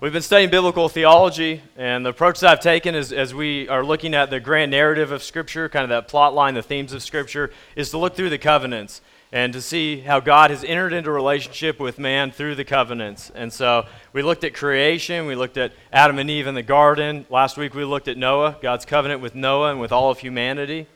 We've been studying biblical theology, and the approach that I've taken is, as we are looking at the grand narrative of Scripture, kind of that plot line, the themes of Scripture, is to look through the covenants and to see how God has entered into a relationship with man through the covenants. And so we looked at creation, we looked at Adam and Eve in the garden. Last week we looked at Noah, God's covenant with Noah and with all of humanity.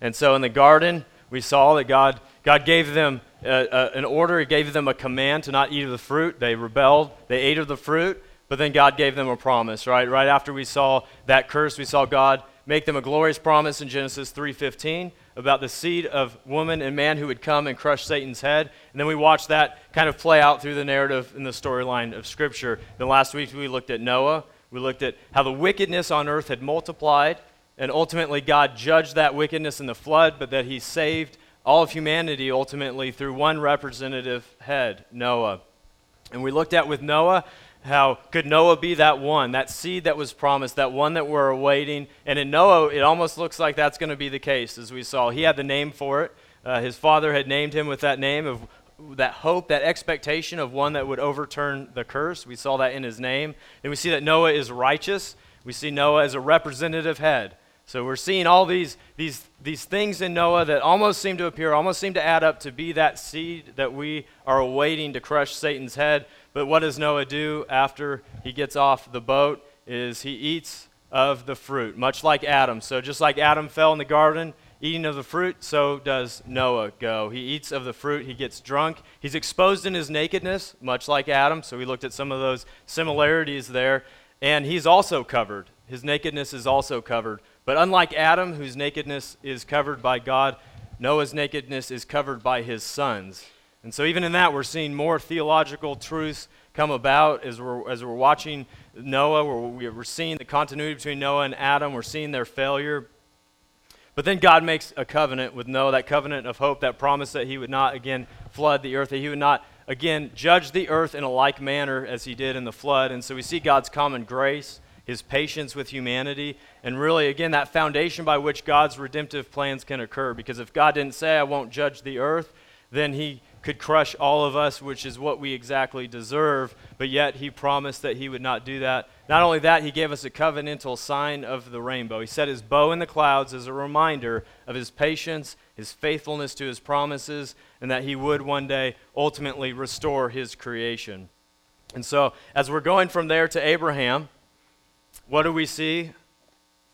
And so in the garden, we saw that God, God gave them uh, uh, an order, He gave them a command to not eat of the fruit. They rebelled, they ate of the fruit. But then God gave them a promise, right? Right after we saw that curse, we saw God make them a glorious promise in Genesis 3:15 about the seed of woman and man who would come and crush Satan's head. And then we watched that kind of play out through the narrative in the storyline of Scripture. Then last week we looked at Noah. We looked at how the wickedness on earth had multiplied, and ultimately God judged that wickedness in the flood, but that He saved all of humanity ultimately through one representative head, Noah. And we looked at with Noah how could Noah be that one, that seed that was promised, that one that we're awaiting? And in Noah, it almost looks like that's going to be the case, as we saw. He had the name for it. Uh, his father had named him with that name of that hope, that expectation of one that would overturn the curse. We saw that in his name. And we see that Noah is righteous. We see Noah as a representative head. So we're seeing all these, these, these things in Noah that almost seem to appear, almost seem to add up to be that seed that we are awaiting to crush Satan's head. But what does Noah do after he gets off the boat? Is he eats of the fruit, much like Adam. So just like Adam fell in the garden, eating of the fruit, so does Noah go. He eats of the fruit, he gets drunk. He's exposed in his nakedness, much like Adam. So we looked at some of those similarities there. And he's also covered. His nakedness is also covered. But unlike Adam, whose nakedness is covered by God, Noah's nakedness is covered by his sons. And so, even in that, we're seeing more theological truths come about as we're, as we're watching Noah. We're, we're seeing the continuity between Noah and Adam. We're seeing their failure. But then God makes a covenant with Noah, that covenant of hope, that promise that he would not again flood the earth, that he would not again judge the earth in a like manner as he did in the flood. And so we see God's common grace, his patience with humanity, and really, again, that foundation by which God's redemptive plans can occur. Because if God didn't say, I won't judge the earth, then he could crush all of us, which is what we exactly deserve, but yet he promised that he would not do that. Not only that, he gave us a covenantal sign of the rainbow. He set his bow in the clouds as a reminder of his patience, his faithfulness to his promises, and that he would one day ultimately restore his creation. And so, as we're going from there to Abraham, what do we see?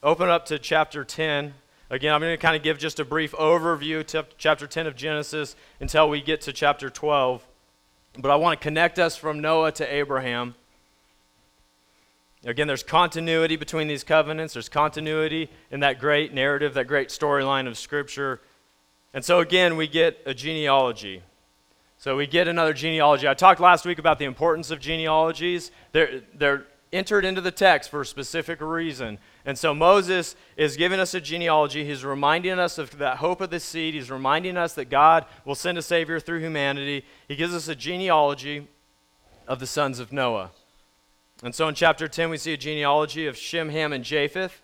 Open up to chapter 10 Again, I'm going to kind of give just a brief overview to chapter 10 of Genesis until we get to chapter 12. But I want to connect us from Noah to Abraham. Again, there's continuity between these covenants, there's continuity in that great narrative, that great storyline of Scripture. And so, again, we get a genealogy. So, we get another genealogy. I talked last week about the importance of genealogies. They're, they're entered into the text for a specific reason. And so Moses is giving us a genealogy. He's reminding us of that hope of the seed. He's reminding us that God will send a Savior through humanity. He gives us a genealogy of the sons of Noah. And so in chapter 10, we see a genealogy of Shem, Ham, and Japheth.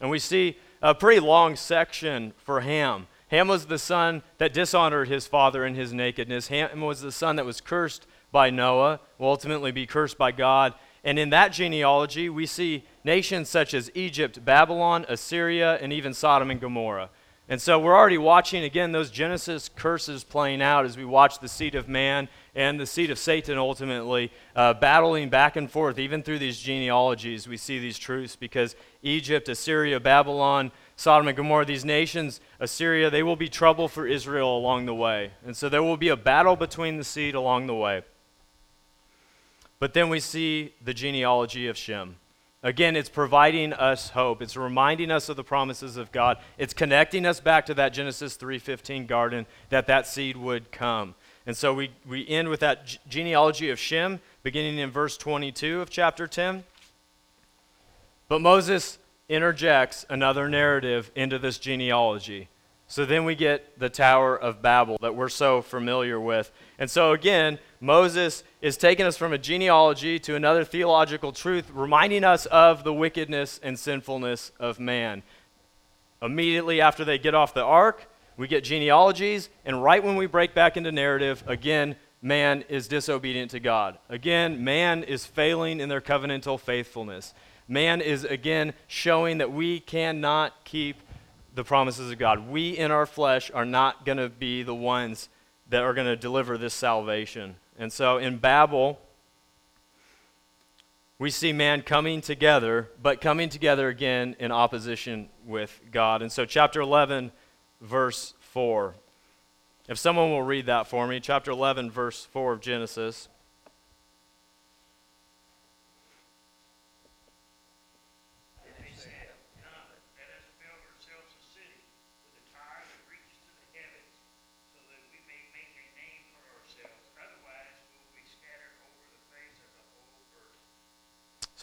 And we see a pretty long section for Ham. Ham was the son that dishonored his father in his nakedness. Ham was the son that was cursed by Noah, will ultimately be cursed by God. And in that genealogy, we see nations such as Egypt, Babylon, Assyria, and even Sodom and Gomorrah. And so we're already watching, again, those Genesis curses playing out as we watch the seed of man and the seed of Satan ultimately uh, battling back and forth. Even through these genealogies, we see these truths because Egypt, Assyria, Babylon, Sodom and Gomorrah, these nations, Assyria, they will be trouble for Israel along the way. And so there will be a battle between the seed along the way. But then we see the genealogy of Shem. Again, it's providing us hope. It's reminding us of the promises of God. It's connecting us back to that Genesis 3:15 garden that that seed would come. And so we, we end with that genealogy of Shem, beginning in verse 22 of chapter 10. But Moses interjects another narrative into this genealogy. So then we get the Tower of Babel that we're so familiar with. And so again, Moses is taking us from a genealogy to another theological truth, reminding us of the wickedness and sinfulness of man. Immediately after they get off the ark, we get genealogies, and right when we break back into narrative, again, man is disobedient to God. Again, man is failing in their covenantal faithfulness. Man is again showing that we cannot keep the promises of God. We in our flesh are not going to be the ones that are going to deliver this salvation. And so in Babel, we see man coming together, but coming together again in opposition with God. And so, chapter 11, verse 4. If someone will read that for me, chapter 11, verse 4 of Genesis.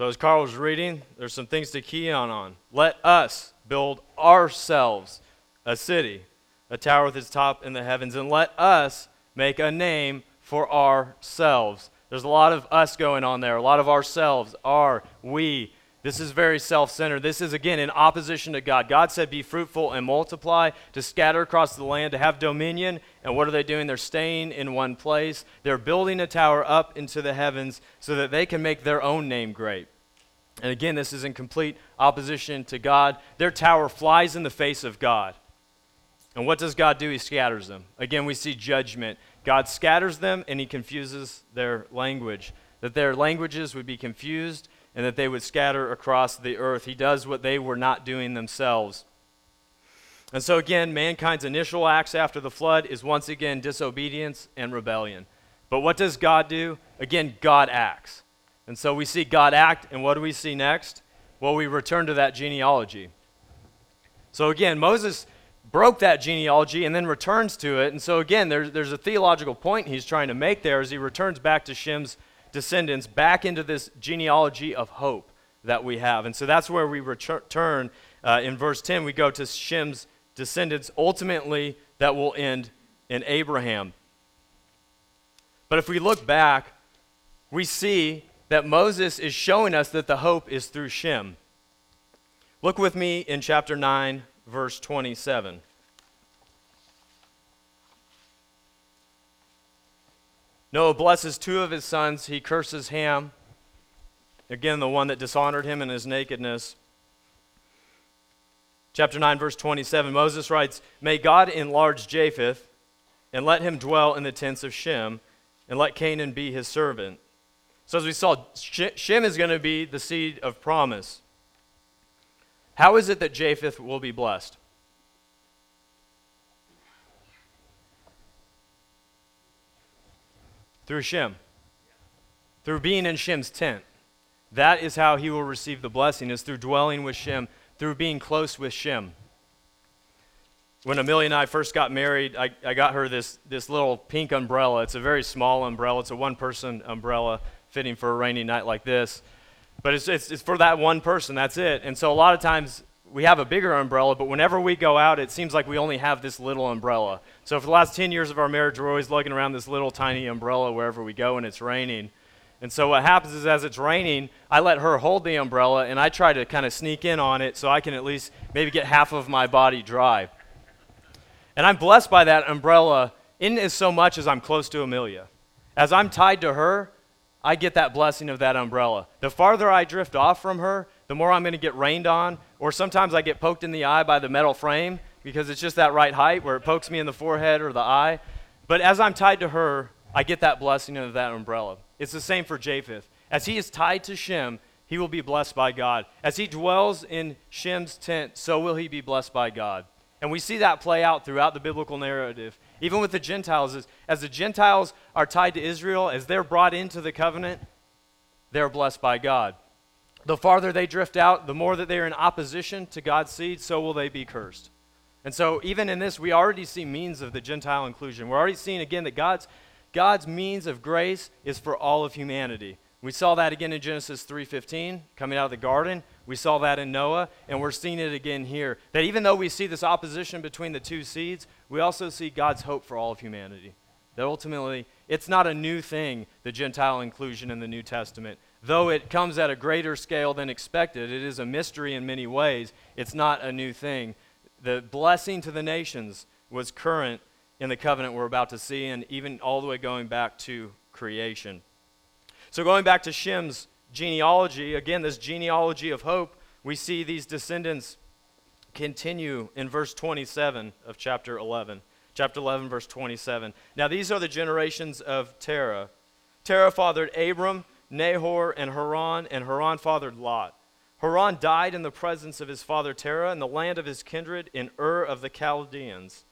So, as Carl was reading, there's some things to key on on. Let us build ourselves a city, a tower with its top in the heavens, and let us make a name for ourselves. There's a lot of us going on there, a lot of ourselves, our, we. This is very self centered. This is, again, in opposition to God. God said, Be fruitful and multiply, to scatter across the land, to have dominion. And what are they doing? They're staying in one place. They're building a tower up into the heavens so that they can make their own name great. And again, this is in complete opposition to God. Their tower flies in the face of God. And what does God do? He scatters them. Again, we see judgment. God scatters them and he confuses their language, that their languages would be confused and that they would scatter across the earth. He does what they were not doing themselves. And so, again, mankind's initial acts after the flood is once again disobedience and rebellion. But what does God do? Again, God acts. And so we see God act, and what do we see next? Well, we return to that genealogy. So again, Moses broke that genealogy and then returns to it. And so again, there's, there's a theological point he's trying to make there as he returns back to Shem's descendants, back into this genealogy of hope that we have. And so that's where we return. Uh, in verse 10, we go to Shem's descendants, ultimately, that will end in Abraham. But if we look back, we see that Moses is showing us that the hope is through Shem. Look with me in chapter 9, verse 27. Noah blesses two of his sons. He curses Ham, again, the one that dishonored him in his nakedness. Chapter 9, verse 27, Moses writes, May God enlarge Japheth, and let him dwell in the tents of Shem, and let Canaan be his servant. So, as we saw, Shem is going to be the seed of promise. How is it that Japheth will be blessed? Through Shem. Through being in Shem's tent. That is how he will receive the blessing, is through dwelling with Shem, through being close with Shem. When Amelia and I first got married, I, I got her this, this little pink umbrella. It's a very small umbrella, it's a one person umbrella fitting for a rainy night like this. But it's, it's, it's for that one person, that's it. And so a lot of times we have a bigger umbrella, but whenever we go out, it seems like we only have this little umbrella. So for the last 10 years of our marriage, we're always lugging around this little tiny umbrella wherever we go and it's raining. And so what happens is as it's raining, I let her hold the umbrella and I try to kind of sneak in on it so I can at least maybe get half of my body dry. And I'm blessed by that umbrella in as so much as I'm close to Amelia. As I'm tied to her, I get that blessing of that umbrella. The farther I drift off from her, the more I'm going to get rained on, or sometimes I get poked in the eye by the metal frame because it's just that right height where it pokes me in the forehead or the eye. But as I'm tied to her, I get that blessing of that umbrella. It's the same for Japheth. As he is tied to Shem, he will be blessed by God. As he dwells in Shem's tent, so will he be blessed by God. And we see that play out throughout the biblical narrative. Even with the Gentiles, as, as the Gentiles are tied to Israel, as they're brought into the covenant, they're blessed by God. The farther they drift out, the more that they're in opposition to God's seed, so will they be cursed. And so, even in this, we already see means of the Gentile inclusion. We're already seeing again that God's, God's means of grace is for all of humanity. We saw that again in Genesis 3:15, coming out of the garden. We saw that in Noah, and we're seeing it again here. That even though we see this opposition between the two seeds, we also see God's hope for all of humanity. That ultimately, it's not a new thing, the Gentile inclusion in the New Testament. Though it comes at a greater scale than expected, it is a mystery in many ways. It's not a new thing. The blessing to the nations was current in the covenant we're about to see, and even all the way going back to creation. So, going back to Shem's genealogy, again, this genealogy of hope, we see these descendants continue in verse 27 of chapter 11. Chapter 11, verse 27. Now, these are the generations of Terah. Terah fathered Abram, Nahor, and Haran, and Haran fathered Lot. Haran died in the presence of his father Terah in the land of his kindred in Ur of the Chaldeans.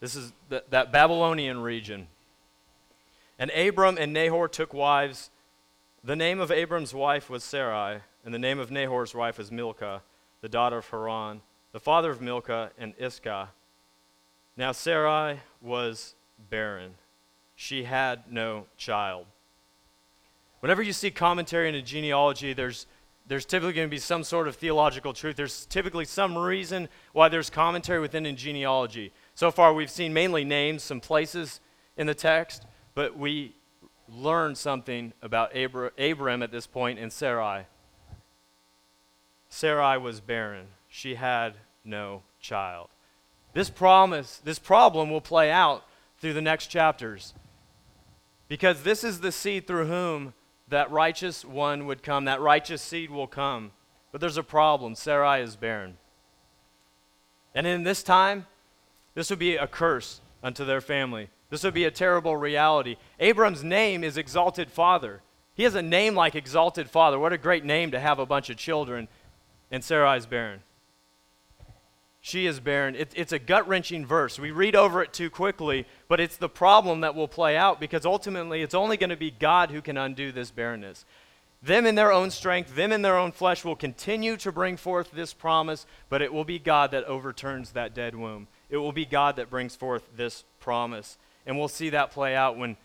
This is the, that Babylonian region. And Abram and Nahor took wives. The name of Abram's wife was Sarai, and the name of Nahor's wife was Milcah, the daughter of Haran, the father of Milcah and Iscah. Now Sarai was barren. She had no child. Whenever you see commentary in a genealogy, there's, there's typically going to be some sort of theological truth. There's typically some reason why there's commentary within a genealogy. So far, we've seen mainly names, some places in the text, but we learn something about Abra- Abram at this point in Sarai. Sarai was barren. She had no child. This promise, this problem will play out through the next chapters. Because this is the seed through whom that righteous one would come, that righteous seed will come. But there's a problem. Sarai is barren. And in this time, this would be a curse unto their family. This would be a terrible reality. Abram's name is Exalted Father. He has a name like Exalted Father. What a great name to have a bunch of children. And Sarai is barren. She is barren. It, it's a gut wrenching verse. We read over it too quickly, but it's the problem that will play out because ultimately it's only going to be God who can undo this barrenness. Them in their own strength, them in their own flesh will continue to bring forth this promise, but it will be God that overturns that dead womb. It will be God that brings forth this promise. And we'll see that play out when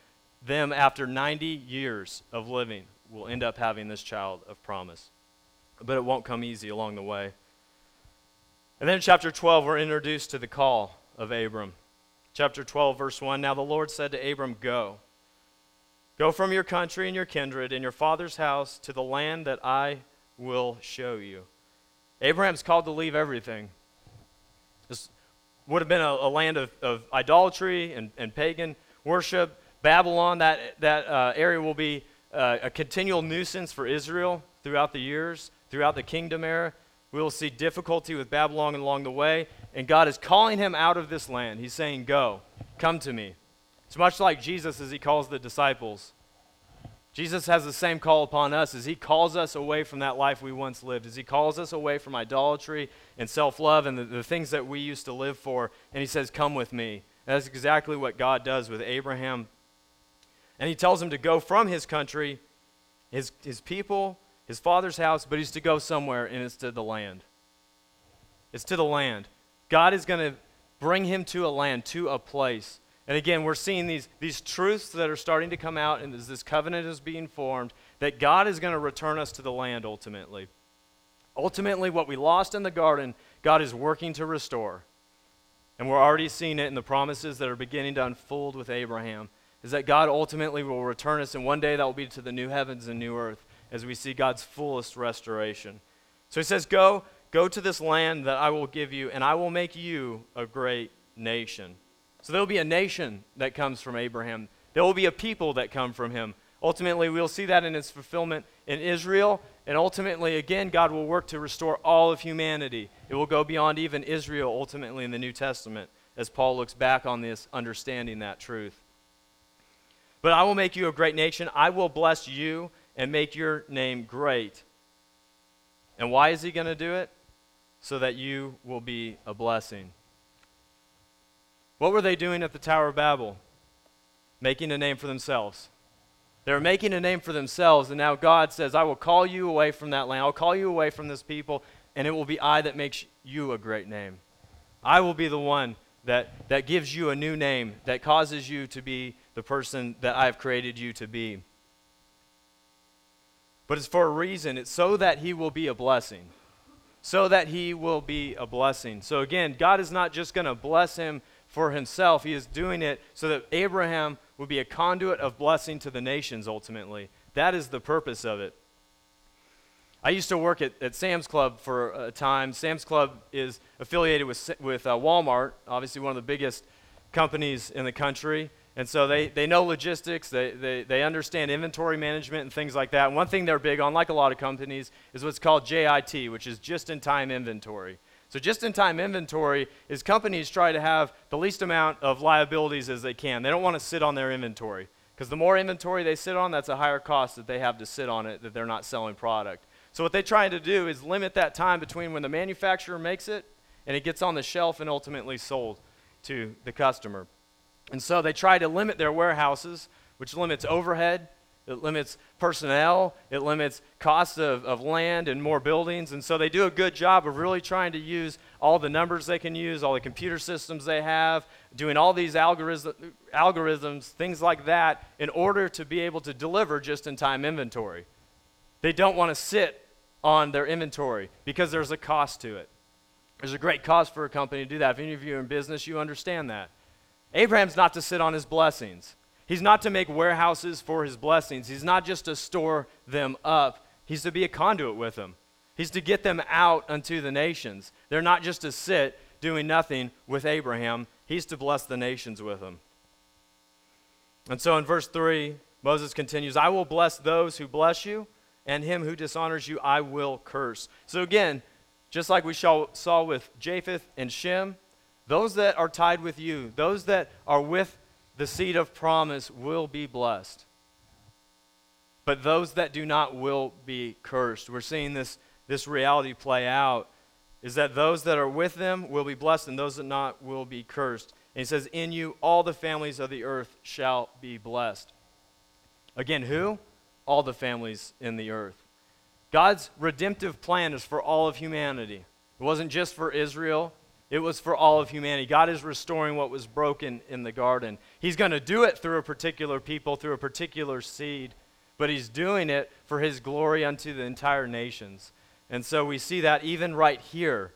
them, after 90 years of living, will end up having this child of promise. But it won't come easy along the way. And then in chapter 12, we're introduced to the call of Abram. Chapter 12, verse 1 Now the Lord said to Abram, Go. Go from your country and your kindred and your father's house to the land that I will show you. Abraham's called to leave everything. Would have been a, a land of, of idolatry and, and pagan worship. Babylon, that, that uh, area will be uh, a continual nuisance for Israel throughout the years, throughout the kingdom era. We will see difficulty with Babylon along the way, and God is calling him out of this land. He's saying, Go, come to me. It's much like Jesus as he calls the disciples. Jesus has the same call upon us as he calls us away from that life we once lived, as he calls us away from idolatry and self love and the, the, things that we used to live for. And he says, Come with me. And that's exactly what God does with Abraham. And he tells him to go from his country, his, his people, his father's house, but he's to go somewhere, and it's to the land. It's to the land. God is going to bring him to a land, to a place. And again, we're seeing these, these truths that are starting to come out, and as this covenant is being formed, that God is going to return us to the land ultimately. Ultimately, what we lost in the garden, God is working to restore. And we're already seeing it in the promises that are beginning to unfold with Abraham, is that God ultimately will return us, and one day that will be to the new heavens and new earth as we see God's fullest restoration. So he says, Go, go to this land that I will give you, and I will make you a great nation. So there will be a nation that comes from Abraham. There will be a people that come from him. Ultimately, we'll see that in its fulfillment in Israel. And ultimately, again, God will work to restore all of humanity. It will go beyond even Israel ultimately in the New Testament as Paul looks back on this, understanding that truth. But I will make you a great nation. I will bless you and make your name great. And why is he going to do it? So that you will be a blessing. What were they doing at the Tower of Babel? Making a name for themselves. They were making a name for themselves, and now God says, I will call you away from that land. I'll call you away from this people, and it will be I that makes you a great name. I will be the one that, that gives you a new name, that causes you to be the person that I've created you to be but it's for a reason. It's so that he will be a blessing. So that he will be a blessing. So again, God is not just going to bless him for himself, he is doing it so that Abraham would be a conduit of blessing to the nations ultimately. That is the purpose of it. I used to work at, at Sam's Club for a time. Sam's Club is affiliated with, with uh, Walmart, obviously one of the biggest companies in the country. And so they, they know logistics, they, they, they understand inventory management and things like that. And one thing they're big on, like a lot of companies, is what's called JIT, which is just in time inventory. So, just in time inventory is companies try to have the least amount of liabilities as they can. They don't want to sit on their inventory because the more inventory they sit on, that's a higher cost that they have to sit on it that they're not selling product. So, what they're trying to do is limit that time between when the manufacturer makes it and it gets on the shelf and ultimately sold to the customer. And so they try to limit their warehouses, which limits overhead, it limits personnel, it limits cost of, of land and more buildings. And so they do a good job of really trying to use all the numbers they can use, all the computer systems they have, doing all these algorithm, algorithms, things like that, in order to be able to deliver just in time inventory. They don't want to sit on their inventory because there's a cost to it. There's a great cost for a company to do that. If any of you are in business, you understand that. Abraham's not to sit on his blessings. He's not to make warehouses for his blessings. He's not just to store them up. He's to be a conduit with them. He's to get them out unto the nations. They're not just to sit doing nothing with Abraham. He's to bless the nations with them. And so in verse 3, Moses continues, I will bless those who bless you, and him who dishonors you I will curse. So again, just like we saw with Japheth and Shem, those that are tied with you, those that are with the seed of promise, will be blessed. But those that do not will be cursed. We're seeing this, this reality play out is that those that are with them will be blessed, and those that not will be cursed. And he says, In you all the families of the earth shall be blessed. Again, who? All the families in the earth. God's redemptive plan is for all of humanity. It wasn't just for Israel, it was for all of humanity. God is restoring what was broken in the garden. He's going to do it through a particular people, through a particular seed, but He's doing it for His glory unto the entire nations. And so we see that even right here.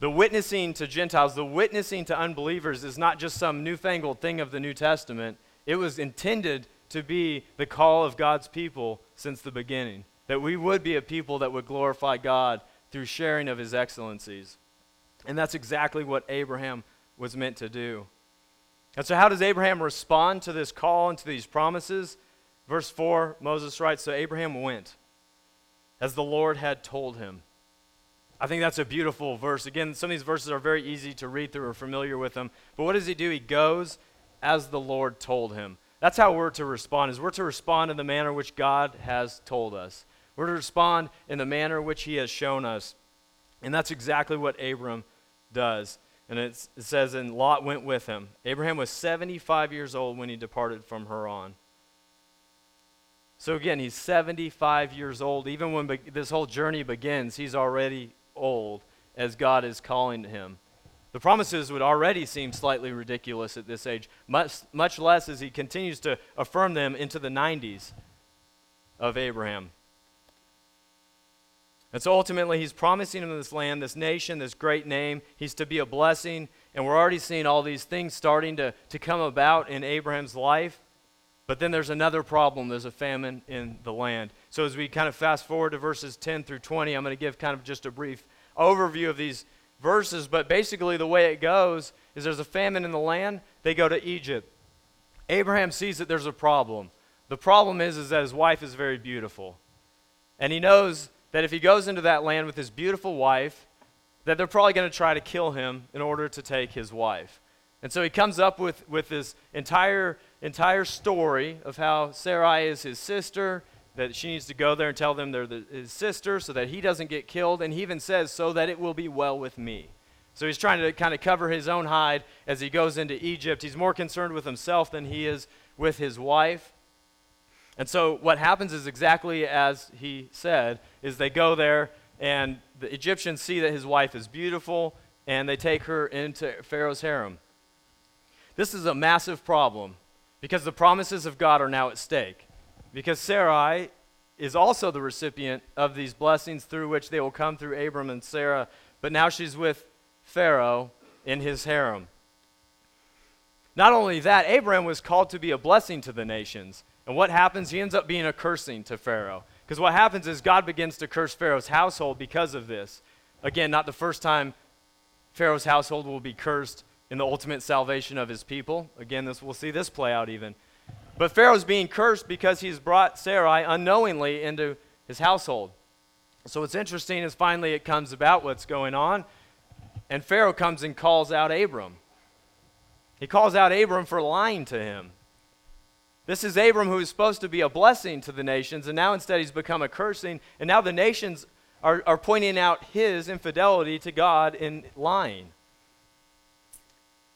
The witnessing to Gentiles, the witnessing to unbelievers is not just some newfangled thing of the New Testament. It was intended to be the call of God's people since the beginning. That we would be a people that would glorify God through sharing of his excellencies. And that's exactly what Abraham was meant to do. And so, how does Abraham respond to this call and to these promises? Verse 4, Moses writes So Abraham went as the Lord had told him. I think that's a beautiful verse. Again, some of these verses are very easy to read through or familiar with them. But what does he do? He goes as the Lord told him. That's how we're to respond, is we're to respond in the manner which God has told us. We're to respond in the manner which he has shown us. And that's exactly what Abram does. And it says, and Lot went with him. Abraham was 75 years old when he departed from Haran. So again, he's 75 years old. Even when be- this whole journey begins, he's already old as God is calling him. The promises would already seem slightly ridiculous at this age, much, much less as he continues to affirm them into the 90s of Abraham. And so ultimately, he's promising him this land, this nation, this great name. He's to be a blessing. And we're already seeing all these things starting to, to come about in Abraham's life. But then there's another problem. There's a famine in the land. So as we kind of fast forward to verses 10 through 20, I'm going to give kind of just a brief overview of these verses, but basically the way it goes is there's a famine in the land, they go to Egypt. Abraham sees that there's a problem. The problem is, is that his wife is very beautiful. And he knows that if he goes into that land with his beautiful wife, that they're probably going to try to kill him in order to take his wife. And so he comes up with, with this entire, entire story of how Sarai is his sister, that she needs to go there and tell them they're the, his sister so that he doesn't get killed. And he even says, so that it will be well with me. So he's trying to kind of cover his own hide as he goes into Egypt. He's more concerned with himself than he is with his wife. And so what happens is exactly as he said, is they go there and the Egyptians see that his wife is beautiful and they take her into Pharaoh's harem. This is a massive problem because the promises of God are now at stake because Sarai is also the recipient of these blessings through which they will come through Abram and Sarah, but now she's with Pharaoh in his harem. Not only that, Abram was called to be a blessing to the nations. And what happens? He ends up being a cursing to Pharaoh. Because what happens is God begins to curse Pharaoh's household because of this. Again, not the first time Pharaoh's household will be cursed in the ultimate salvation of his people. Again, this, we'll see this play out even. But Pharaoh's being cursed because he's brought Sarai unknowingly into his household. So what's interesting is finally it comes about what's going on, and Pharaoh comes and calls out Abram. He calls out Abram for lying to him. This is Abram who is supposed to be a blessing to the nations, and now instead he's become a cursing, and now the nations are, are pointing out his infidelity to God in lying.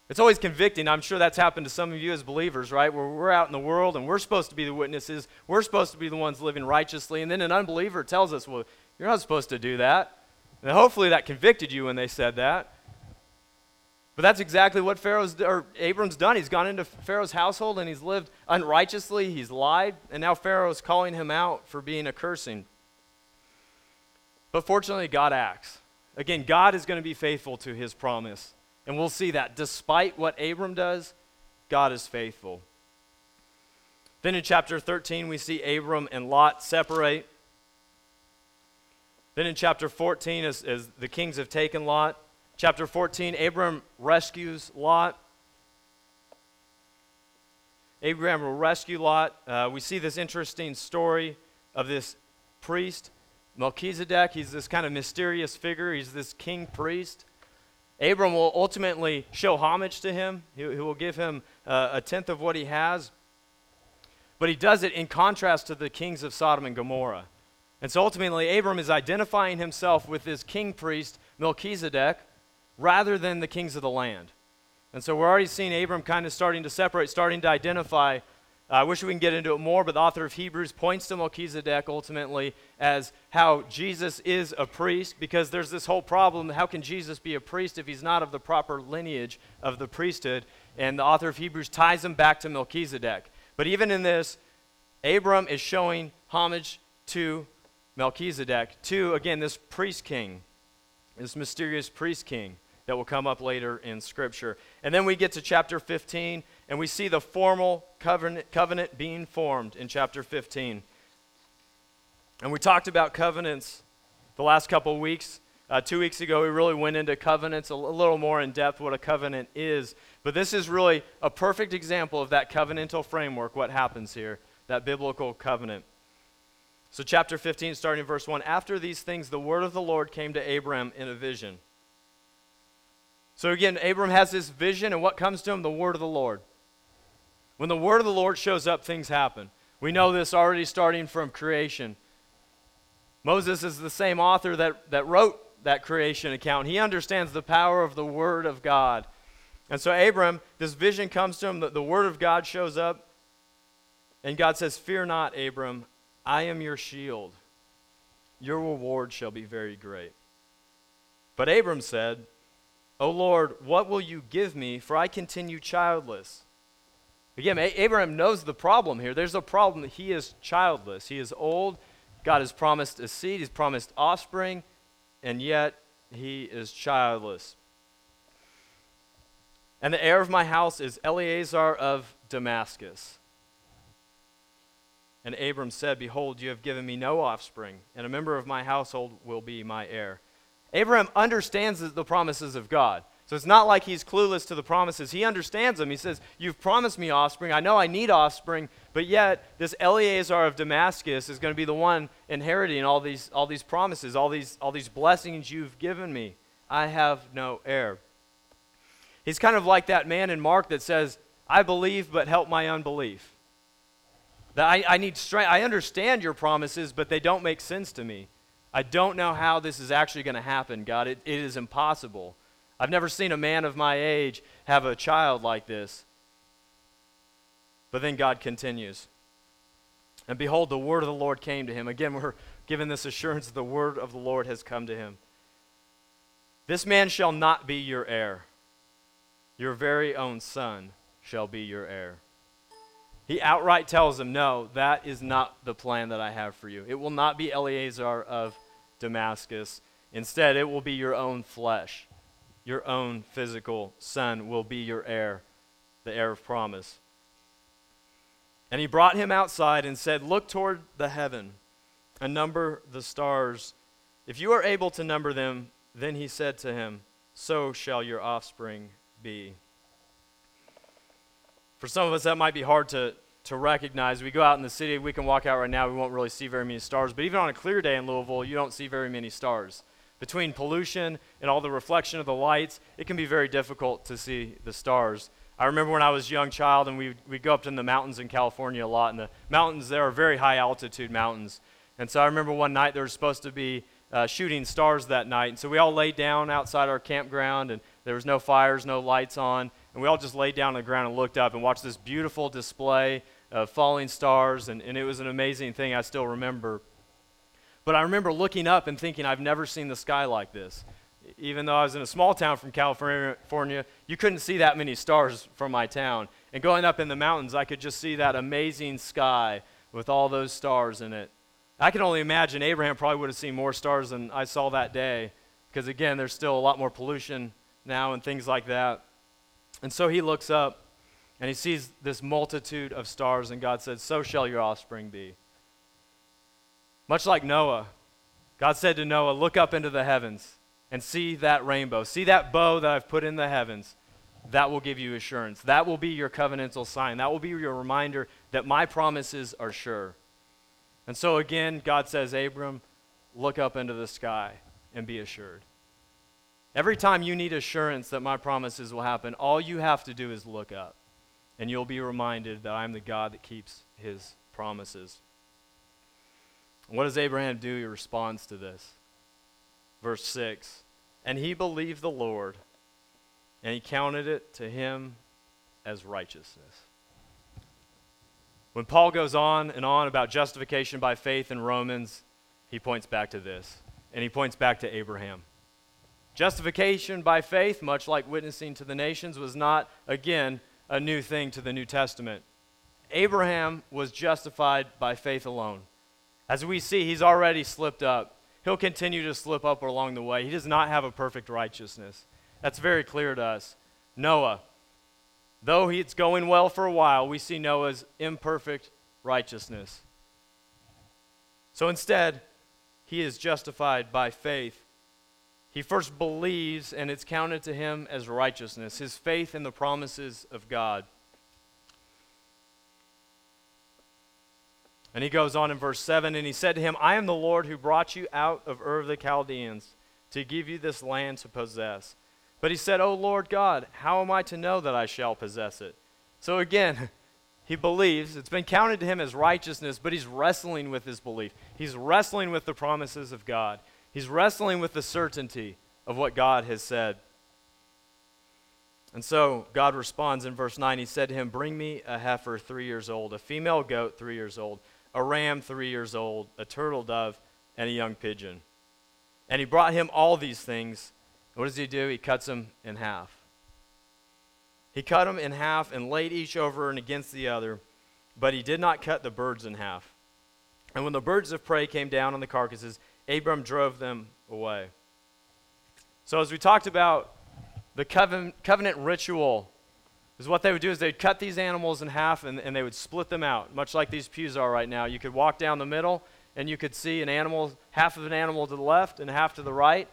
It's always convicting. I'm sure that's happened to some of you as believers, right? Where we're out in the world and we're supposed to be the witnesses. We're supposed to be the ones living righteously. And then an unbeliever tells us, well, you're not supposed to do that. And hopefully that convicted you when they said that. But that's exactly what Pharaoh's or Abram's done. He's gone into Pharaoh's household and he's lived unrighteously. He's lied, and now Pharaoh's calling him out for being a cursing. But fortunately, God acts. Again, God is going to be faithful to his promise. And we'll see that despite what Abram does, God is faithful. Then in chapter 13, we see Abram and Lot separate. Then in chapter 14, as, as the kings have taken Lot, chapter 14, Abram rescues Lot. Abraham will rescue Lot. Uh, we see this interesting story of this priest, Melchizedek. He's this kind of mysterious figure, he's this king priest. Abram will ultimately show homage to him. He, he will give him uh, a tenth of what he has. But he does it in contrast to the kings of Sodom and Gomorrah. And so ultimately, Abram is identifying himself with this king priest, Melchizedek, rather than the kings of the land. And so we're already seeing Abram kind of starting to separate, starting to identify uh, I wish we can get into it more, but the author of Hebrews points to Melchizedek ultimately as how Jesus is a priest because there's this whole problem. How can Jesus be a priest if he's not of the proper lineage of the priesthood? And the author of Hebrews ties him back to Melchizedek. But even in this, Abram is showing homage to Melchizedek, to, again, this priest king, this mysterious priest king that will come up later in Scripture. And then we get to chapter 15 and we see the formal covenant, covenant being formed in chapter 15. And we talked about covenants the last couple of weeks. Uh, two weeks ago, we really went into covenants a little more in depth, what a covenant is. But this is really a perfect example of that covenantal framework, what happens here, that biblical covenant. So, chapter 15, starting in verse 1 After these things, the word of the Lord came to Abram in a vision. So, again, Abram has this vision, and what comes to him? The word of the Lord. When the word of the Lord shows up, things happen. We know this already starting from creation. Moses is the same author that, that wrote that creation account. He understands the power of the word of God. And so, Abram, this vision comes to him, the, the word of God shows up, and God says, Fear not, Abram, I am your shield. Your reward shall be very great. But Abram said, O Lord, what will you give me, for I continue childless? Again, Abraham knows the problem here. There's a problem that he is childless. He is old. God has promised a seed, he's promised offspring, and yet he is childless. And the heir of my house is Eliezer of Damascus. And Abram said, Behold, you have given me no offspring, and a member of my household will be my heir. Abraham understands the promises of God. So it's not like he's clueless to the promises. He understands them. He says, You've promised me offspring. I know I need offspring, but yet this Eliezer of Damascus is going to be the one inheriting all these, all these promises, all these, all these blessings you've given me. I have no heir. He's kind of like that man in Mark that says, I believe, but help my unbelief. That I, I need strength. I understand your promises, but they don't make sense to me. I don't know how this is actually going to happen, God. It, it is impossible. I've never seen a man of my age have a child like this. But then God continues. And behold, the word of the Lord came to him. Again, we're given this assurance that the word of the Lord has come to him. This man shall not be your heir. Your very own son shall be your heir. He outright tells him, No, that is not the plan that I have for you. It will not be Eliezer of Damascus. Instead, it will be your own flesh your own physical son will be your heir, the heir of promise. And he brought him outside and said, Look toward the heaven and number the stars. If you are able to number them, then he said to him, so shall your offspring be. For some of us, that might be hard to, to recognize. We go out in the city, we can walk out right now, we won't really see very many stars. But even on a clear day in Louisville, you don't see very many stars. Between pollution and all the reflection of the lights, it can be very difficult to see the stars. I remember when I was a young child and we we'd go up in the mountains in California a lot, and the mountains there are very high altitude mountains. And so I remember one night there was supposed to be uh, shooting stars that night. And so we all laid down outside our campground, and there was no fires, no lights on. And we all just laid down on the ground and looked up and watched this beautiful display of falling stars. And, and it was an amazing thing I still remember. But I remember looking up and thinking, I've never seen the sky like this. Even though I was in a small town from California, you couldn't see that many stars from my town. And going up in the mountains, I could just see that amazing sky with all those stars in it. I can only imagine Abraham probably would have seen more stars than I saw that day, because again, there's still a lot more pollution now and things like that. And so he looks up and he sees this multitude of stars, and God said, So shall your offspring be. Much like Noah, God said to Noah, Look up into the heavens and see that rainbow. See that bow that I've put in the heavens. That will give you assurance. That will be your covenantal sign. That will be your reminder that my promises are sure. And so again, God says, Abram, look up into the sky and be assured. Every time you need assurance that my promises will happen, all you have to do is look up. And you'll be reminded that I'm the God that keeps his promises. What does Abraham do? He responds to this. Verse 6 And he believed the Lord, and he counted it to him as righteousness. When Paul goes on and on about justification by faith in Romans, he points back to this, and he points back to Abraham. Justification by faith, much like witnessing to the nations, was not, again, a new thing to the New Testament. Abraham was justified by faith alone. As we see, he's already slipped up. He'll continue to slip up along the way. He does not have a perfect righteousness. That's very clear to us. Noah, Though it's going well for a while, we see Noah's imperfect righteousness. So instead, he is justified by faith. He first believes, and it's counted to him as righteousness, his faith in the promises of God. And he goes on in verse 7 and he said to him, I am the Lord who brought you out of Ur of the Chaldeans to give you this land to possess. But he said, O Lord God, how am I to know that I shall possess it? So again, he believes. It's been counted to him as righteousness, but he's wrestling with his belief. He's wrestling with the promises of God. He's wrestling with the certainty of what God has said. And so God responds in verse 9. He said to him, Bring me a heifer three years old, a female goat three years old, a ram three years old, a turtle dove, and a young pigeon. And he brought him all these things. What does he do? He cuts them in half. He cut them in half and laid each over and against the other, but he did not cut the birds in half. And when the birds of prey came down on the carcasses, Abram drove them away. So, as we talked about, the covenant, covenant ritual is what they would do is they'd cut these animals in half and, and they would split them out, much like these pews are right now. You could walk down the middle and you could see an animal, half of an animal to the left and half to the right.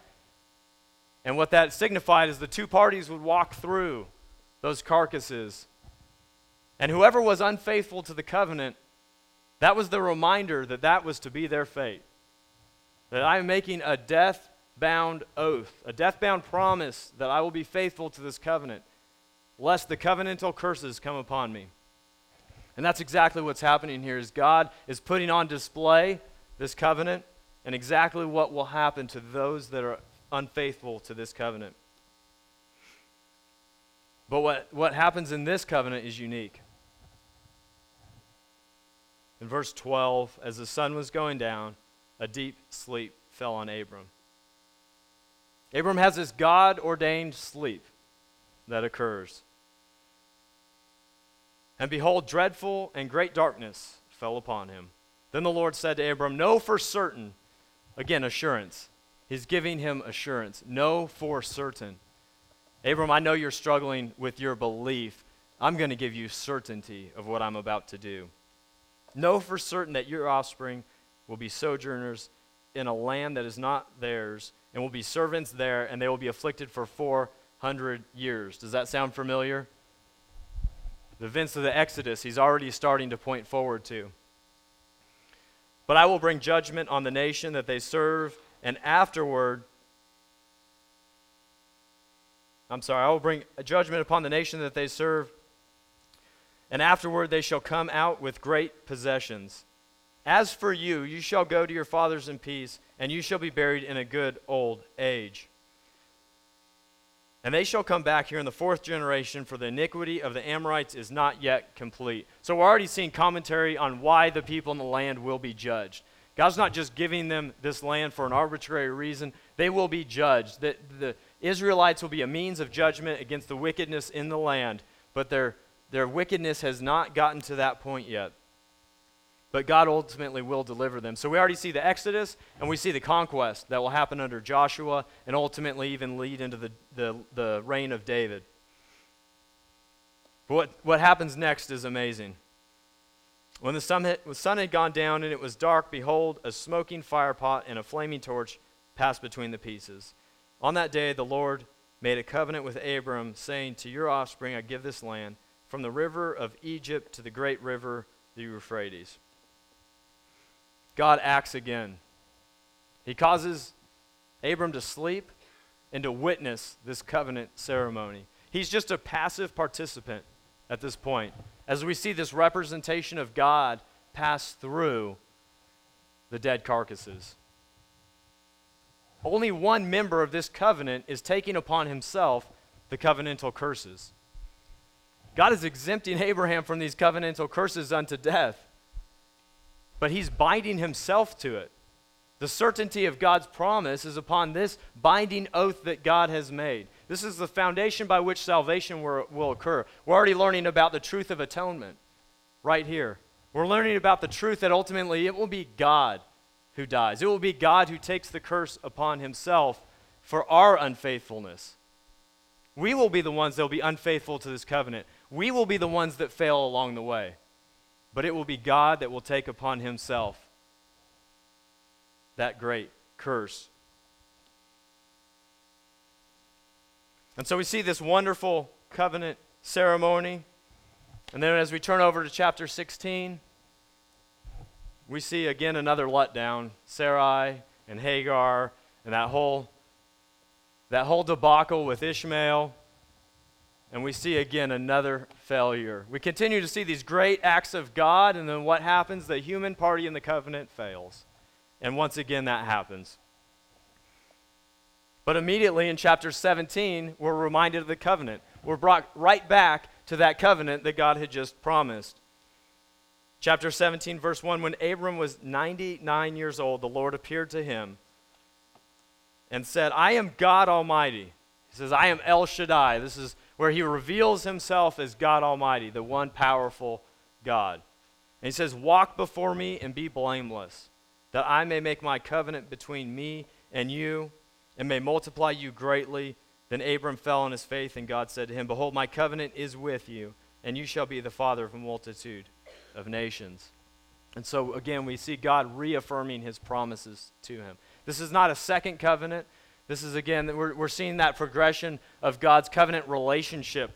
And what that signified is the two parties would walk through those carcasses. And whoever was unfaithful to the covenant, that was the reminder that that was to be their fate. That I am making a death bound oath, a death bound promise that I will be faithful to this covenant, lest the covenantal curses come upon me. And that's exactly what's happening here is God is putting on display this covenant and exactly what will happen to those that are unfaithful to this covenant. But what, what happens in this covenant is unique. In verse 12, as the sun was going down, a deep sleep fell on Abram. Abram has this God ordained sleep that occurs. And behold, dreadful and great darkness fell upon him. Then the Lord said to Abram, Know for certain, again, assurance, He's giving him assurance. Know for certain. Abram, I know you're struggling with your belief. I'm going to give you certainty of what I'm about to do. Know for certain that your offspring will be sojourners in a land that is not theirs and will be servants there, and they will be afflicted for 400 years. Does that sound familiar? The events of the Exodus, he's already starting to point forward to. But I will bring judgment on the nation that they serve, and afterward, I'm sorry, I will bring a judgment upon the nation that they serve, and afterward they shall come out with great possessions. As for you, you shall go to your fathers in peace, and you shall be buried in a good old age. And they shall come back here in the fourth generation, for the iniquity of the Amorites is not yet complete. So we're already seeing commentary on why the people in the land will be judged. God's not just giving them this land for an arbitrary reason, they will be judged. The, the Israelites will be a means of judgment against the wickedness in the land, but their, their wickedness has not gotten to that point yet but God ultimately will deliver them. So we already see the Exodus and we see the conquest that will happen under Joshua and ultimately even lead into the, the, the reign of David. But what, what happens next is amazing. When the sun, had, the sun had gone down and it was dark, behold, a smoking firepot and a flaming torch passed between the pieces. On that day, the Lord made a covenant with Abram, saying, To your offspring I give this land, from the river of Egypt to the great river, the Euphrates. God acts again. He causes Abram to sleep and to witness this covenant ceremony. He's just a passive participant at this point as we see this representation of God pass through the dead carcasses. Only one member of this covenant is taking upon himself the covenantal curses. God is exempting Abraham from these covenantal curses unto death but he's binding himself to it. The certainty of God's promise is upon this binding oath that God has made. This is the foundation by which salvation will occur. We're already learning about the truth of atonement right here. We're learning about the truth that ultimately it will be God who dies. It will be God who takes the curse upon himself for our unfaithfulness. We will be the ones that will be unfaithful to this covenant. We will be the ones that fail along the way but it will be God that will take upon himself that great curse. And so we see this wonderful covenant ceremony. And then as we turn over to chapter 16, we see again another letdown Sarai and Hagar and that whole, that whole debacle with Ishmael. And we see again another failure. We continue to see these great acts of God, and then what happens? The human party in the covenant fails. And once again, that happens. But immediately in chapter 17, we're reminded of the covenant. We're brought right back to that covenant that God had just promised. Chapter 17, verse 1 When Abram was 99 years old, the Lord appeared to him and said, I am God Almighty. He says, I am El Shaddai. This is where he reveals himself as God Almighty, the one powerful God. And he says, Walk before me and be blameless, that I may make my covenant between me and you, and may multiply you greatly. Then Abram fell on his faith, and God said to him, Behold, my covenant is with you, and you shall be the father of a multitude of nations. And so, again, we see God reaffirming his promises to him. This is not a second covenant. This is, again, we're, we're seeing that progression of God's covenant relationship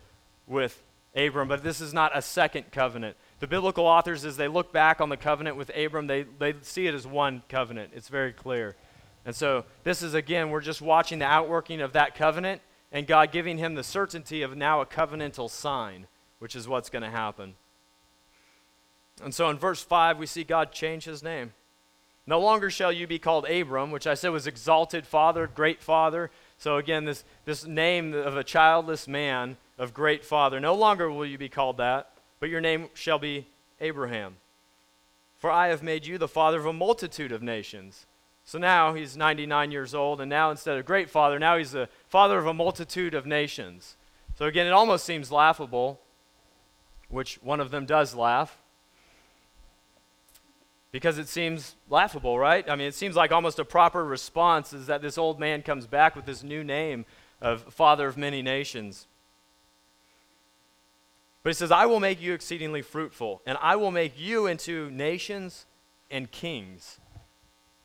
with Abram, but this is not a second covenant. The biblical authors, as they look back on the covenant with Abram, they, they see it as one covenant. It's very clear. And so, this is, again, we're just watching the outworking of that covenant and God giving him the certainty of now a covenantal sign, which is what's going to happen. And so, in verse 5, we see God change his name. No longer shall you be called Abram, which I said was exalted father, great father. So again, this, this name of a childless man, of great father. No longer will you be called that, but your name shall be Abraham. For I have made you the father of a multitude of nations. So now he's 99 years old, and now instead of great father, now he's the father of a multitude of nations. So again, it almost seems laughable, which one of them does laugh because it seems laughable, right? I mean, it seems like almost a proper response is that this old man comes back with this new name of Father of many nations. But he says, I will make you exceedingly fruitful, and I will make you into nations and kings.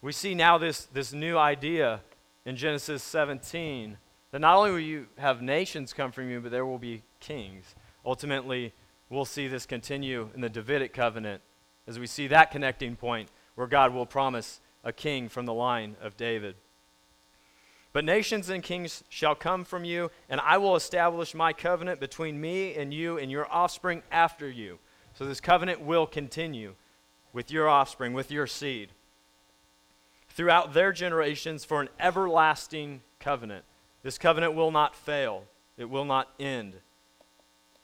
we see now this, this new idea in Genesis 17 that not only will you have nations come from you, but there will be kings. Ultimately, we'll see this continue in the Davidic covenant as we see that connecting point where God will promise a king from the line of David. But nations and kings shall come from you, and I will establish my covenant between me and you and your offspring after you. So this covenant will continue with your offspring, with your seed, throughout their generations for an everlasting covenant. This covenant will not fail, it will not end.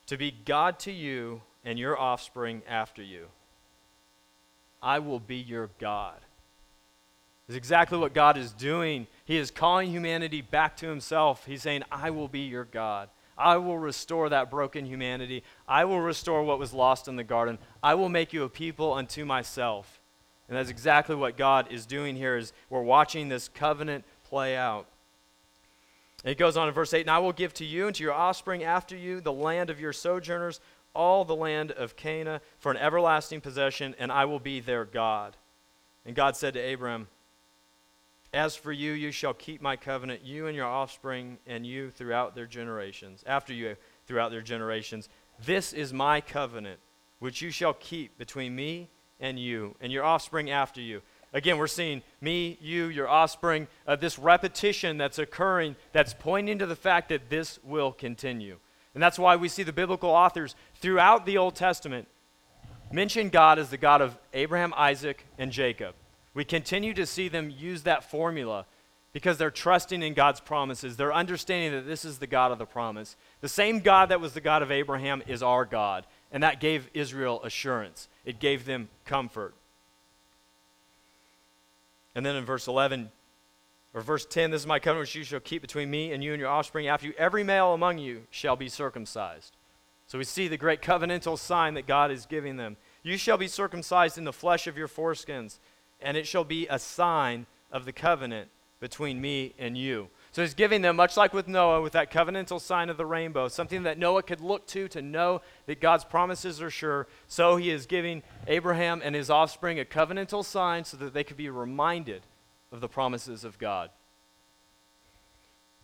To be God to you and your offspring after you. I will be your God is exactly what God is doing. He is calling humanity back to himself. He's saying, I will be your God. I will restore that broken humanity. I will restore what was lost in the garden. I will make you a people unto myself. And that's exactly what God is doing here is we're watching this covenant play out. And it goes on in verse 8, And I will give to you and to your offspring after you the land of your sojourners, all the land of Canaan, for an everlasting possession, and I will be their God. And God said to Abram, as for you, you shall keep my covenant, you and your offspring, and you throughout their generations, after you throughout their generations. This is my covenant, which you shall keep between me and you, and your offspring after you. Again, we're seeing me, you, your offspring, uh, this repetition that's occurring that's pointing to the fact that this will continue. And that's why we see the biblical authors throughout the Old Testament mention God as the God of Abraham, Isaac, and Jacob. We continue to see them use that formula because they're trusting in God's promises. They're understanding that this is the God of the promise. The same God that was the God of Abraham is our God, and that gave Israel assurance, it gave them comfort. And then in verse 11, or verse 10, this is my covenant which you shall keep between me and you and your offspring after you. Every male among you shall be circumcised. So we see the great covenantal sign that God is giving them. You shall be circumcised in the flesh of your foreskins and it shall be a sign of the covenant between me and you. So he's giving them, much like with Noah, with that covenantal sign of the rainbow, something that Noah could look to to know that God's promises are sure. So he is giving Abraham and his offspring a covenantal sign so that they could be reminded of the promises of God.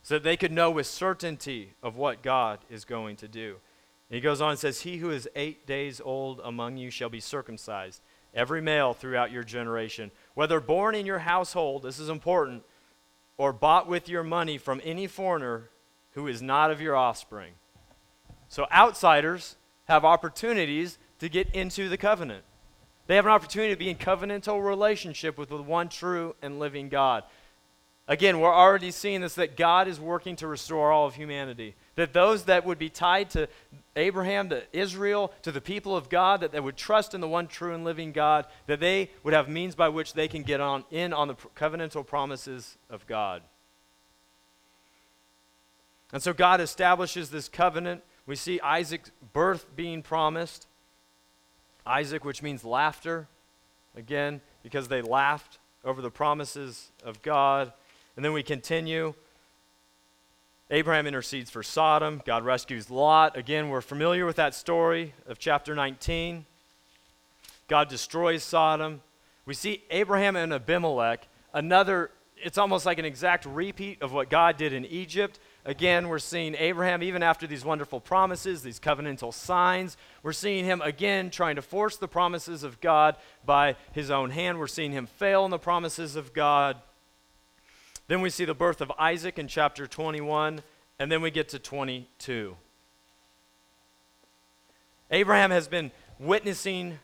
So that they could know with certainty of what God is going to do. And he goes on and says, He who is eight days old among you shall be circumcised every male throughout your generation, whether born in your household, this is important, or bought with your money from any foreigner who is not of your offspring. So outsiders have opportunities to get into the covenant. They have an opportunity to be in covenantal relationship with the one true and living God. Again, we're already seeing this that God is working to restore all of humanity. That those that would be tied to Abraham, to Israel, to the people of God, that they would trust in the one true and living God, that they would have means by which they can get on in on the covenantal promises of God. And so God establishes this covenant. We see Isaac's birth being promised. Isaac, which means laughter, again, because they laughed over the promises of God. And then we continue. Abraham intercedes for Sodom. God rescues Lot. Again, we're familiar with that story of chapter 19. God destroys Sodom. We see Abraham and Abimelech, another, it's almost like an exact repeat of what God did in Egypt. Again, we're seeing Abraham, even after these wonderful promises, these covenantal signs, we're seeing him again trying to force the promises of God by his own hand. We're seeing him fail in the promises of God. Then we see the birth of Isaac in chapter 21, and then we get to 22. Abraham has been witnessing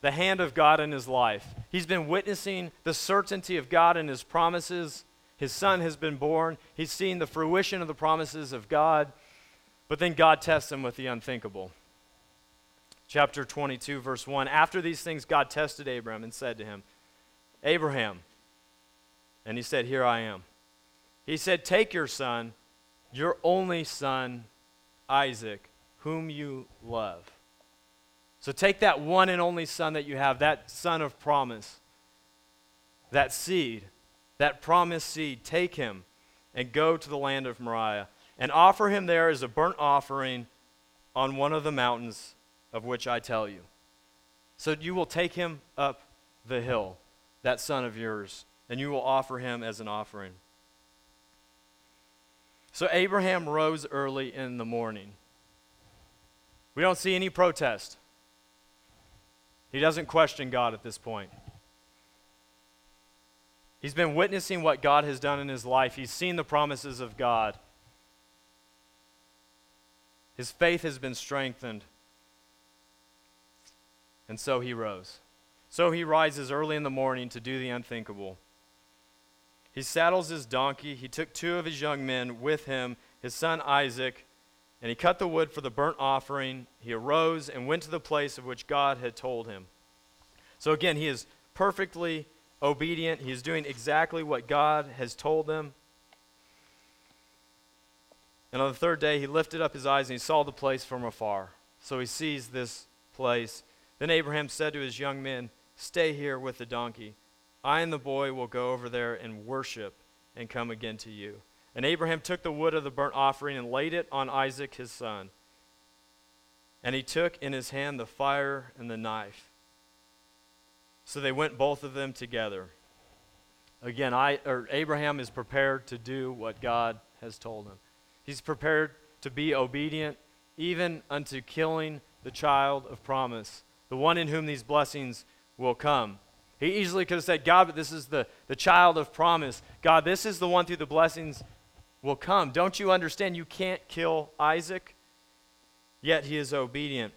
the hand of God in his life. He's been witnessing the certainty of God and his promises. His son has been born. He's seen the fruition of the promises of God. But then God tests him with the unthinkable. Chapter 22, verse 1 After these things, God tested Abraham and said to him, Abraham, and he said, Here I am. He said, Take your son, your only son, Isaac, whom you love. So take that one and only son that you have, that son of promise, that seed, that promised seed, take him and go to the land of Moriah and offer him there as a burnt offering on one of the mountains of which I tell you. So you will take him up the hill, that son of yours, and you will offer him as an offering. So Abraham rose early in the morning. We don't see any protest. He doesn't question God at this point. He's been witnessing what God has done in his life. He's seen the promises of God. His faith has been strengthened. And so he rose. So he rises early in the morning to do the unthinkable. He saddles his donkey. He took two of his young men with him, his son Isaac, and he cut the wood for the burnt offering. He arose and went to the place of which God had told him. So again, he is perfectly obedient. He is doing exactly what God has told them. And on the third day, he lifted up his eyes and he saw the place from afar. So he sees this place. Then Abraham said to his young men, Stay here with the donkey. I and the boy will go over there and worship and come again to you. And Abraham took the wood of the burnt offering and laid it on Isaac his son. And he took in his hand the fire and the knife. So they went both of them together. Again, I, or Abraham is prepared to do what God has told him. He's prepared to be obedient, even unto killing the child of promise, the one in whom these blessings will come. He easily could have said, God, but this is the, the child of promise. God, this is the one through the blessings will come. Don't you understand? You can't kill Isaac. Yet he is obedient.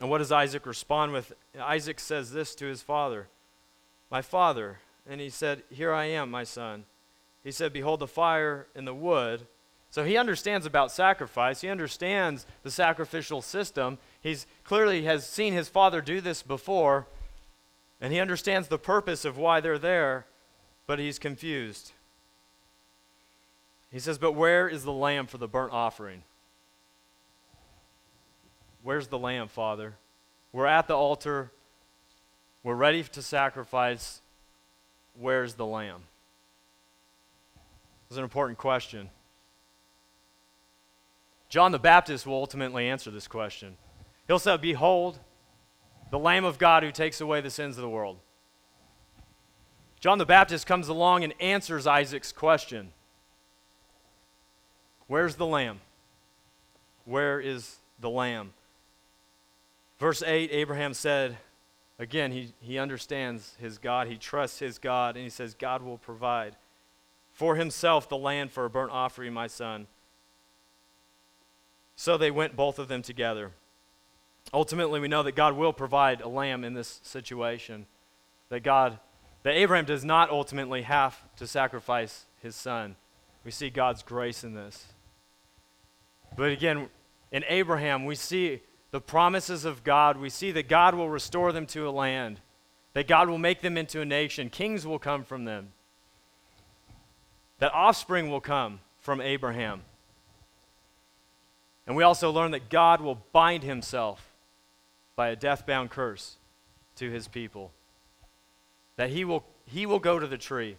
And what does Isaac respond with? Isaac says this to his father My father. And he said, Here I am, my son. He said, Behold the fire and the wood. So he understands about sacrifice. He understands the sacrificial system. He's clearly has seen his father do this before. And he understands the purpose of why they're there, but he's confused. He says, But where is the lamb for the burnt offering? Where's the lamb, Father? We're at the altar. We're ready to sacrifice. Where's the lamb? It's an important question. John the Baptist will ultimately answer this question. He'll say, Behold, the Lamb of God who takes away the sins of the world. John the Baptist comes along and answers Isaac's question Where's the Lamb? Where is the Lamb? Verse 8 Abraham said, again, he, he understands his God, he trusts his God, and he says, God will provide for himself the land for a burnt offering, my son. So they went, both of them together. Ultimately, we know that God will provide a lamb in this situation. That God, that Abraham does not ultimately have to sacrifice his son. We see God's grace in this. But again, in Abraham, we see the promises of God. We see that God will restore them to a land, that God will make them into a nation. Kings will come from them, that offspring will come from Abraham. And we also learn that God will bind himself by a death bound curse to his people. That he will, he will go to the tree.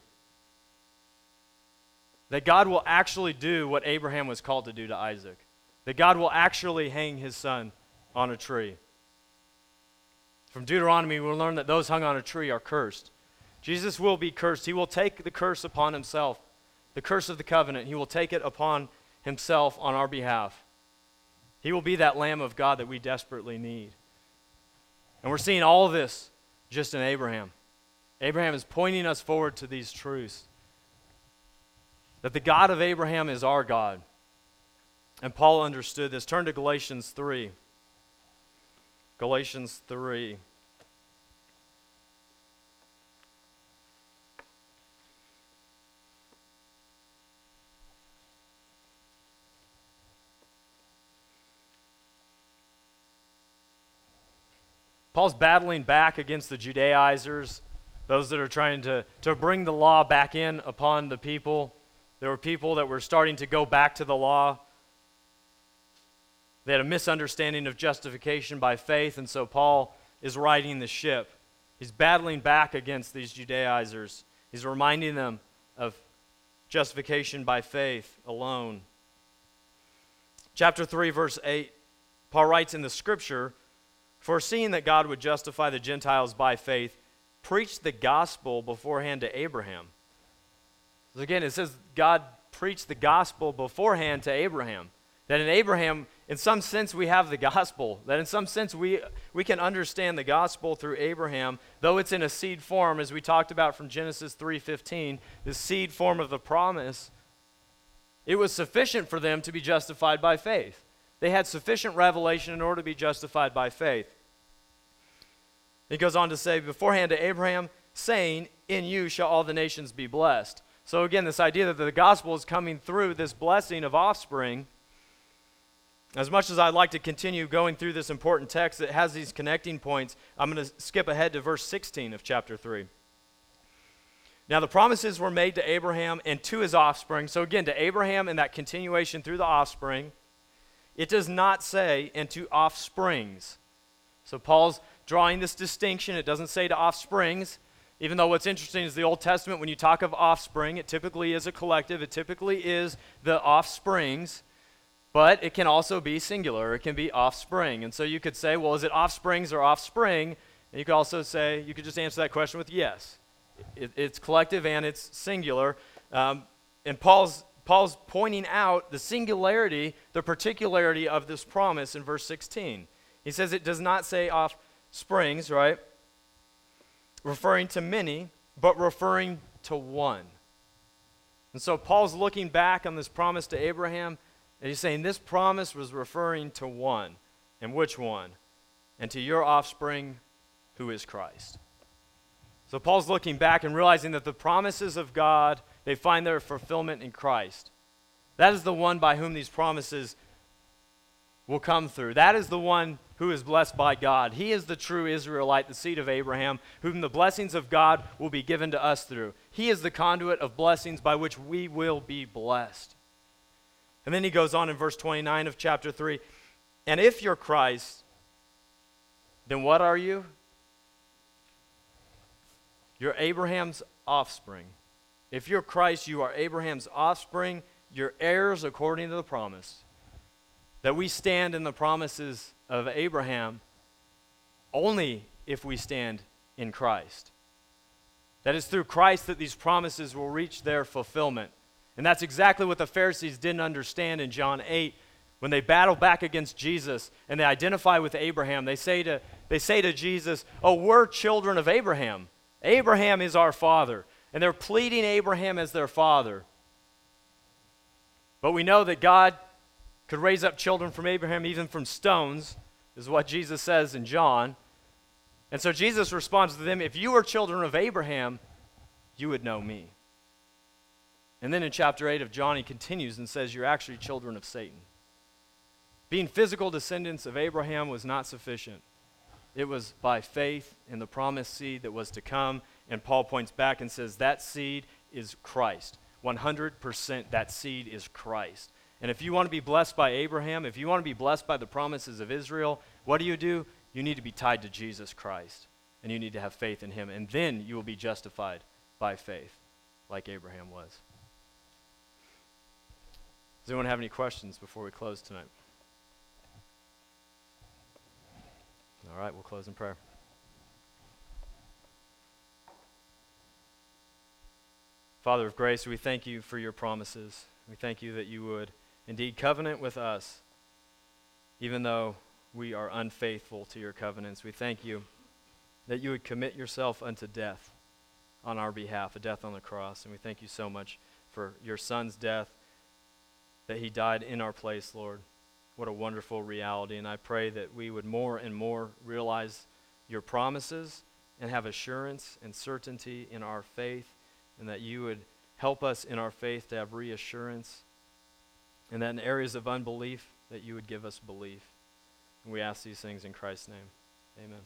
That God will actually do what Abraham was called to do to Isaac. That God will actually hang his son on a tree. From Deuteronomy, we'll learn that those hung on a tree are cursed. Jesus will be cursed. He will take the curse upon himself, the curse of the covenant. He will take it upon himself on our behalf. He will be that Lamb of God that we desperately need. And we're seeing all this just in Abraham. Abraham is pointing us forward to these truths that the God of Abraham is our God. And Paul understood this. Turn to Galatians 3. Galatians 3. Paul's battling back against the Judaizers, those that are trying to, to bring the law back in upon the people. There were people that were starting to go back to the law. They had a misunderstanding of justification by faith, and so Paul is riding the ship. He's battling back against these Judaizers. He's reminding them of justification by faith alone. Chapter 3, verse 8, Paul writes in the scripture, Foreseeing that God would justify the Gentiles by faith, preached the gospel beforehand to Abraham. So again, it says God preached the gospel beforehand to Abraham. That in Abraham, in some sense, we have the gospel. That in some sense, we, we can understand the gospel through Abraham, though it's in a seed form, as we talked about from Genesis 3.15, the seed form of the promise. It was sufficient for them to be justified by faith. They had sufficient revelation in order to be justified by faith. He goes on to say, beforehand to Abraham, saying, In you shall all the nations be blessed. So again, this idea that the gospel is coming through this blessing of offspring as much as I'd like to continue going through this important text that has these connecting points, I'm going to skip ahead to verse 16 of chapter 3. Now, the promises were made to Abraham and to his offspring. So, again, to Abraham and that continuation through the offspring. It does not say, and to offsprings. So, Paul's drawing this distinction. It doesn't say to offsprings, even though what's interesting is the Old Testament, when you talk of offspring, it typically is a collective, it typically is the offsprings. But it can also be singular, it can be offspring. And so you could say, well, is it offsprings or offspring? And you could also say, you could just answer that question with yes. It, it's collective and it's singular. Um, and Paul's, Paul's pointing out the singularity, the particularity of this promise in verse 16. He says it does not say offsprings, right? Referring to many, but referring to one. And so Paul's looking back on this promise to Abraham and he's saying this promise was referring to one. And which one? And to your offspring, who is Christ. So Paul's looking back and realizing that the promises of God, they find their fulfillment in Christ. That is the one by whom these promises will come through. That is the one who is blessed by God. He is the true Israelite, the seed of Abraham, whom the blessings of God will be given to us through. He is the conduit of blessings by which we will be blessed. And then he goes on in verse 29 of chapter 3 And if you're Christ, then what are you? You're Abraham's offspring. If you're Christ, you are Abraham's offspring. You're heirs according to the promise. That we stand in the promises of Abraham only if we stand in Christ. That is through Christ that these promises will reach their fulfillment. And that's exactly what the Pharisees didn't understand in John 8 when they battle back against Jesus and they identify with Abraham. They say to, they say to Jesus, Oh, we're children of Abraham. Abraham is our father. And they're pleading Abraham as their father. But we know that God could raise up children from Abraham even from stones, is what Jesus says in John. And so Jesus responds to them If you were children of Abraham, you would know me. And then in chapter 8 of John, he continues and says, You're actually children of Satan. Being physical descendants of Abraham was not sufficient. It was by faith in the promised seed that was to come. And Paul points back and says, That seed is Christ. 100% that seed is Christ. And if you want to be blessed by Abraham, if you want to be blessed by the promises of Israel, what do you do? You need to be tied to Jesus Christ. And you need to have faith in him. And then you will be justified by faith, like Abraham was. Does anyone have any questions before we close tonight? All right, we'll close in prayer. Father of grace, we thank you for your promises. We thank you that you would indeed covenant with us, even though we are unfaithful to your covenants. We thank you that you would commit yourself unto death on our behalf, a death on the cross. And we thank you so much for your son's death that he died in our place, Lord. What a wonderful reality. And I pray that we would more and more realize your promises and have assurance and certainty in our faith, and that you would help us in our faith to have reassurance, and that in areas of unbelief, that you would give us belief. And we ask these things in Christ's name. Amen.